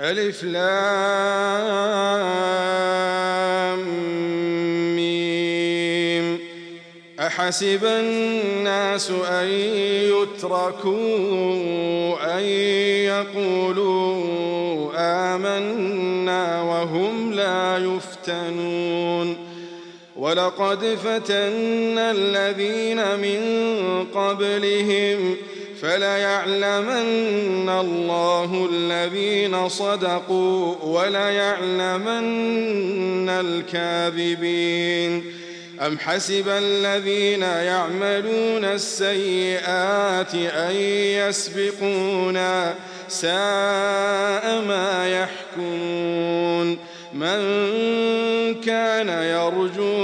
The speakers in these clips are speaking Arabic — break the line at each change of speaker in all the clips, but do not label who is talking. ألف لام ميم أحسب الناس أن يتركوا أن يقولوا آمنا وهم لا يفتنون ولقد فتنا الذين من قبلهم فليعلمن الله الذين صدقوا وليعلمن الكاذبين أم حسب الذين يعملون السيئات أن يسبقونا ساء ما يحكمون من كان يرجون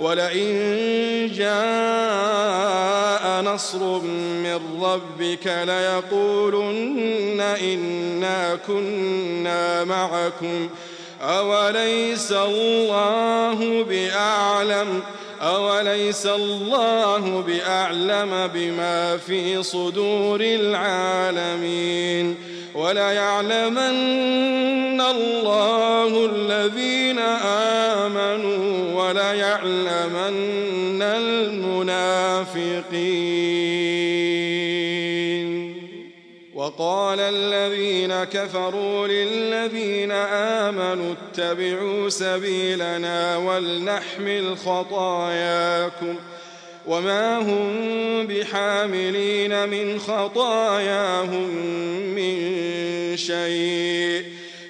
ولئن جاء نصر من ربك ليقولن إنا كنا معكم أوليس الله بأعلم أوليس الله بأعلم بما في صدور العالمين وليعلمن الله الذين آمنوا وليعلمن المنافقين وقال الذين كفروا للذين آمنوا اتبعوا سبيلنا ولنحمل خطاياكم ۖ وما هم بحاملين من خطاياهم من شيء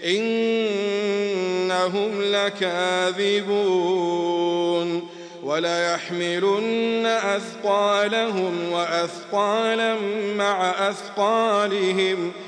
إنهم لكاذبون وليحملن أثقالهم وأثقالا مع أثقالهم ۖ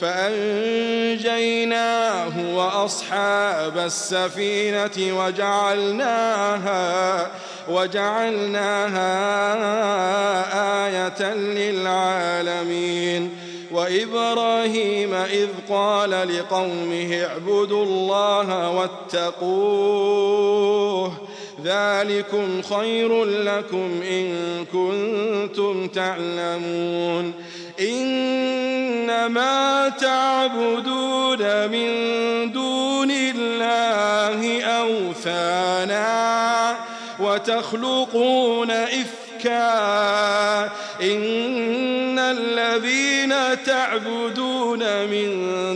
فأنجيناه وأصحاب السفينة وجعلناها وجعلناها آية للعالمين وإبراهيم إذ قال لقومه اعبدوا الله واتقوه ذلكم خير لكم إن كنتم تعلمون إنما تعبدون من دون الله أوثانا وتخلقون إفكا إن الذين تعبدون من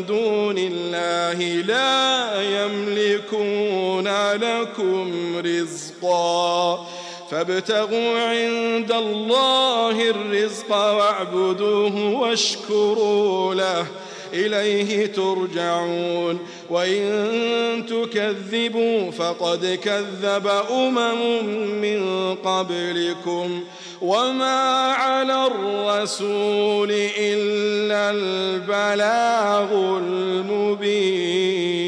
دون الله لا يملكون لكم رزقاً فابتغوا عند الله الرزق واعبدوه واشكروا له إليه ترجعون وإن تكذبوا فقد كذب أمم من قبلكم وما على الرسول إلا البلاغ المبين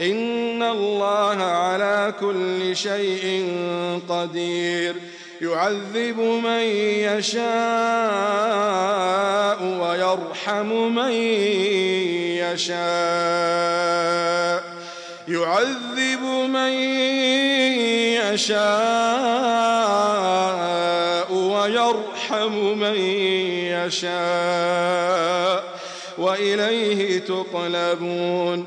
إن الله على كل شيء قدير يعذب من يشاء ويرحم من يشاء يعذب من يشاء ويرحم من يشاء وإليه تقلبون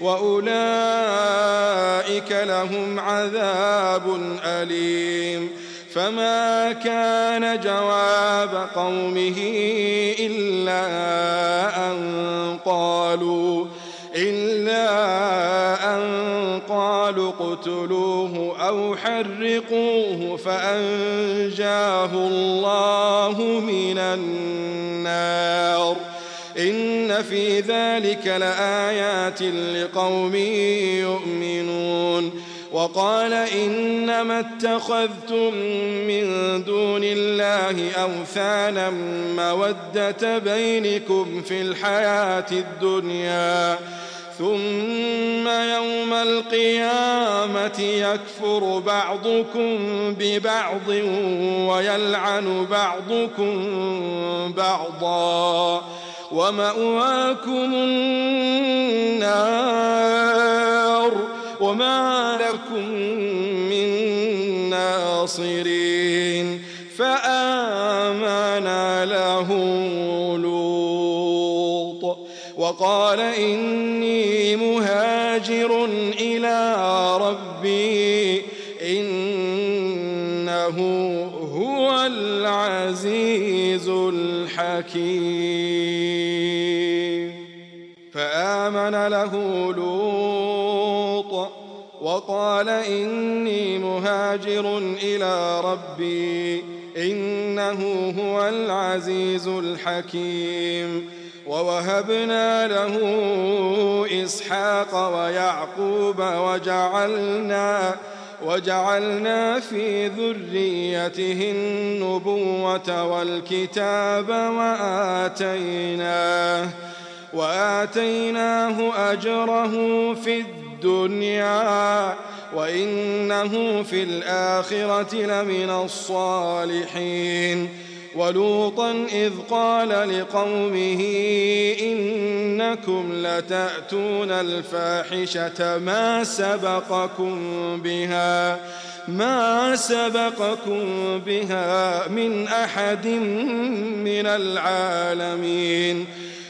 وأولئك لهم عذاب أليم فما كان جواب قومه إلا أن قالوا إلا أن قالوا اقتلوه أو حرقوه فأنجاه الله من النار إن في ذلك لآيات لقوم يؤمنون وقال إنما اتخذتم من دون الله أوثانا مودة بينكم في الحياة الدنيا ثم يوم القيامة يكفر بعضكم ببعض ويلعن بعضكم بعضاً ومأواكم النار وما لكم من ناصرين فآمنا له لوط وقال إني مهاجر إلى ربي إنه هو العزيز الحكيم له لوط وقال إني مهاجر إلى ربي إنه هو العزيز الحكيم ووهبنا له إسحاق ويعقوب وجعلنا وجعلنا في ذريته النبوة والكتاب وآتيناه وآتيناه أجره في الدنيا وإنه في الآخرة لمن الصالحين ولوطا إذ قال لقومه إنكم لتأتون الفاحشة ما سبقكم بها ما سبقكم بها من أحد من العالمين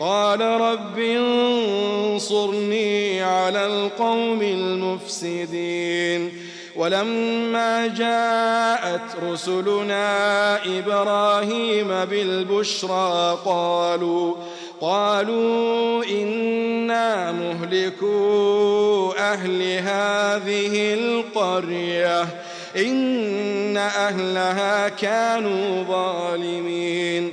قال رب انصرني على القوم المفسدين ولما جاءت رسلنا إبراهيم بالبشرى قالوا قالوا إنا مهلكو أهل هذه القرية إن أهلها كانوا ظالمين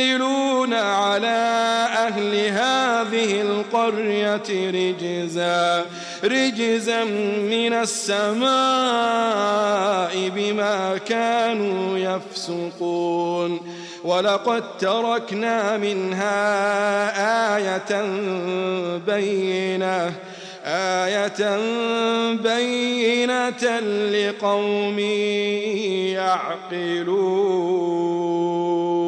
ينزلون على أهل هذه القرية رجزا رجزا من السماء بما كانوا يفسقون ولقد تركنا منها آية بينة آية بينة لقوم يعقلون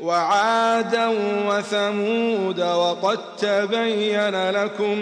وعادا وثمود وقد تبين لكم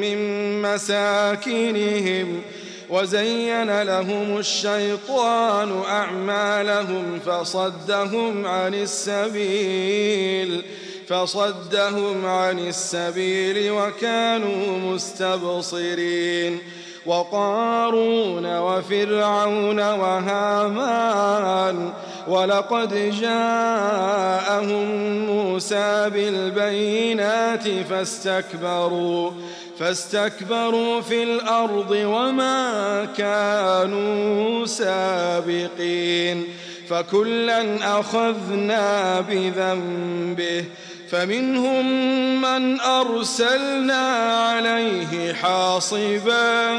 من مساكنهم وزين لهم الشيطان أعمالهم فصدهم عن السبيل فصدهم عن السبيل وكانوا مستبصرين وقارون وفرعون وهامان ولقد جاءهم موسى بالبينات فاستكبروا فاستكبروا في الأرض وما كانوا سابقين فكلا أخذنا بذنبه فمنهم من أرسلنا عليه حاصباً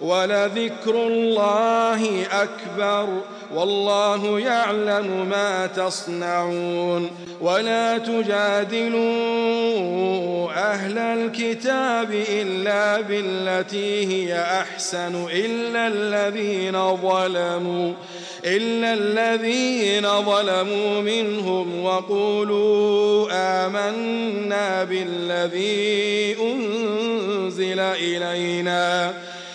ولذكر الله أكبر والله يعلم ما تصنعون ولا تجادلوا أهل الكتاب إلا بالتي هي أحسن إلا الذين ظلموا إلا الذين ظلموا منهم وقولوا آمنا بالذي أنزل إلينا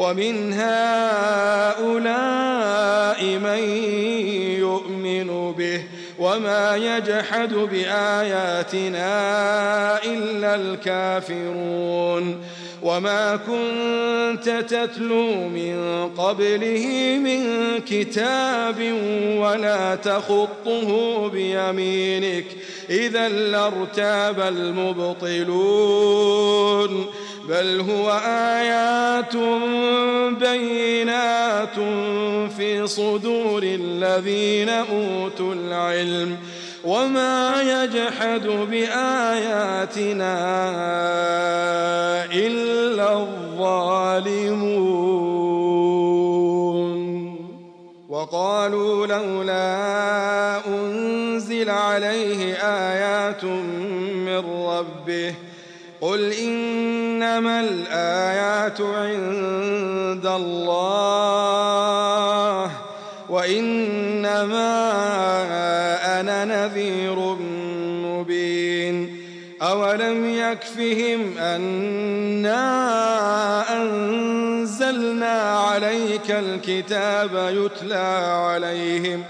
ومن هؤلاء من يؤمن به وما يجحد بآياتنا إلا الكافرون وما كنت تتلو من قبله من كتاب ولا تخطه بيمينك إذا لارتاب المبطلون بل هو آيات بينات في صدور الذين أوتوا العلم وما يجحد بآياتنا إلا الظالمون وقالوا لولا أنزل عليه آيات من ربه قل إنما الآيات عند الله وإنما أنا نذير مبين أولم يكفهم أنا أنزلنا عليك الكتاب يتلى عليهم ۖ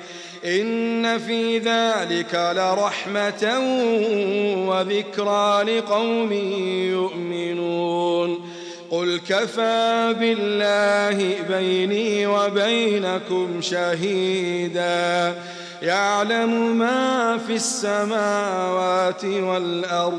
إن في ذلك لرحمة وذكرى لقوم يؤمنون قل كفى بالله بيني وبينكم شهيدا يعلم ما في السماوات والأرض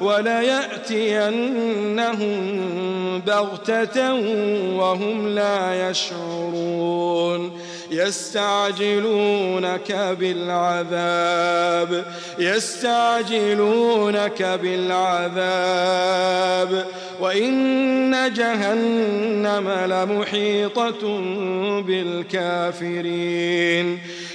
وليأتينهم بغتة وهم لا يشعرون يستعجلونك بالعذاب يستعجلونك بالعذاب وإن جهنم لمحيطة بالكافرين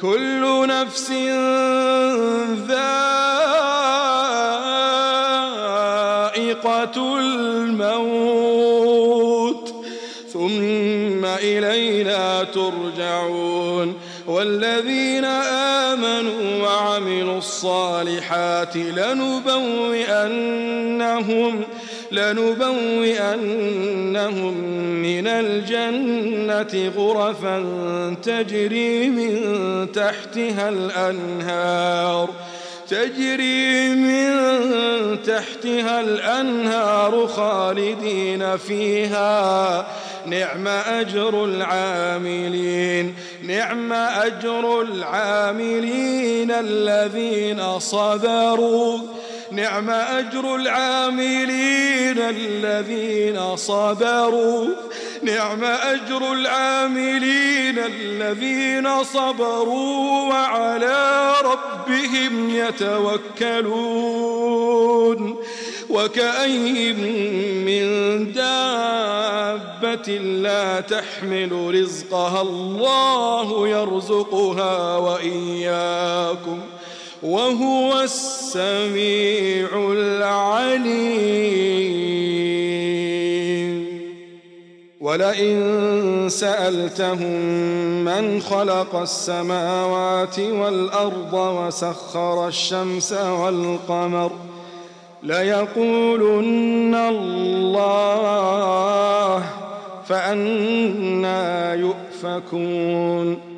كل نفس ذائقة الموت ثم إلينا ترجعون والذين آمنوا وعملوا الصالحات لنبوئنهم لنبوئنهم من الجنة غرفا تجري من تحتها الأنهار تجري من تحتها الأنهار خالدين فيها نعم أجر العاملين نعم أجر العاملين الذين صبروا نعم أجر العاملين الذين صبروا نعم أجر العاملين الذين صبروا وعلى ربهم يتوكلون وكأين من دابة لا تحمل رزقها الله يرزقها وإياكم ۖ وهو السميع العليم ولئن سألتهم من خلق السماوات والأرض وسخر الشمس والقمر ليقولن الله فأنا يؤفكون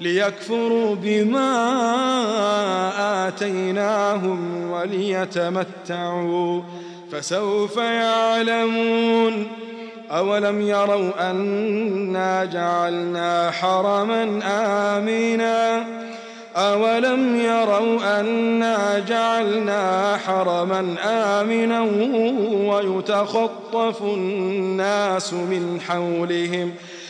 ليكفروا بما آتيناهم وليتمتعوا فسوف يعلمون أولم يروا أنا جعلنا حرما آمنا أولم يروا أنا جعلنا حرما آمنا ويتخطف الناس من حولهم ۖ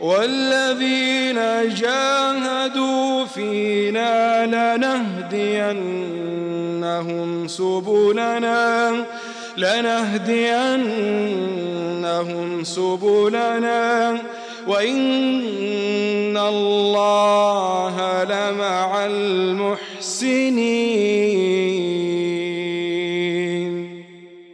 والذين جاهدوا فينا لنهدينهم سبلنا لنهدينهم سبلنا وإن الله لمع المحسنين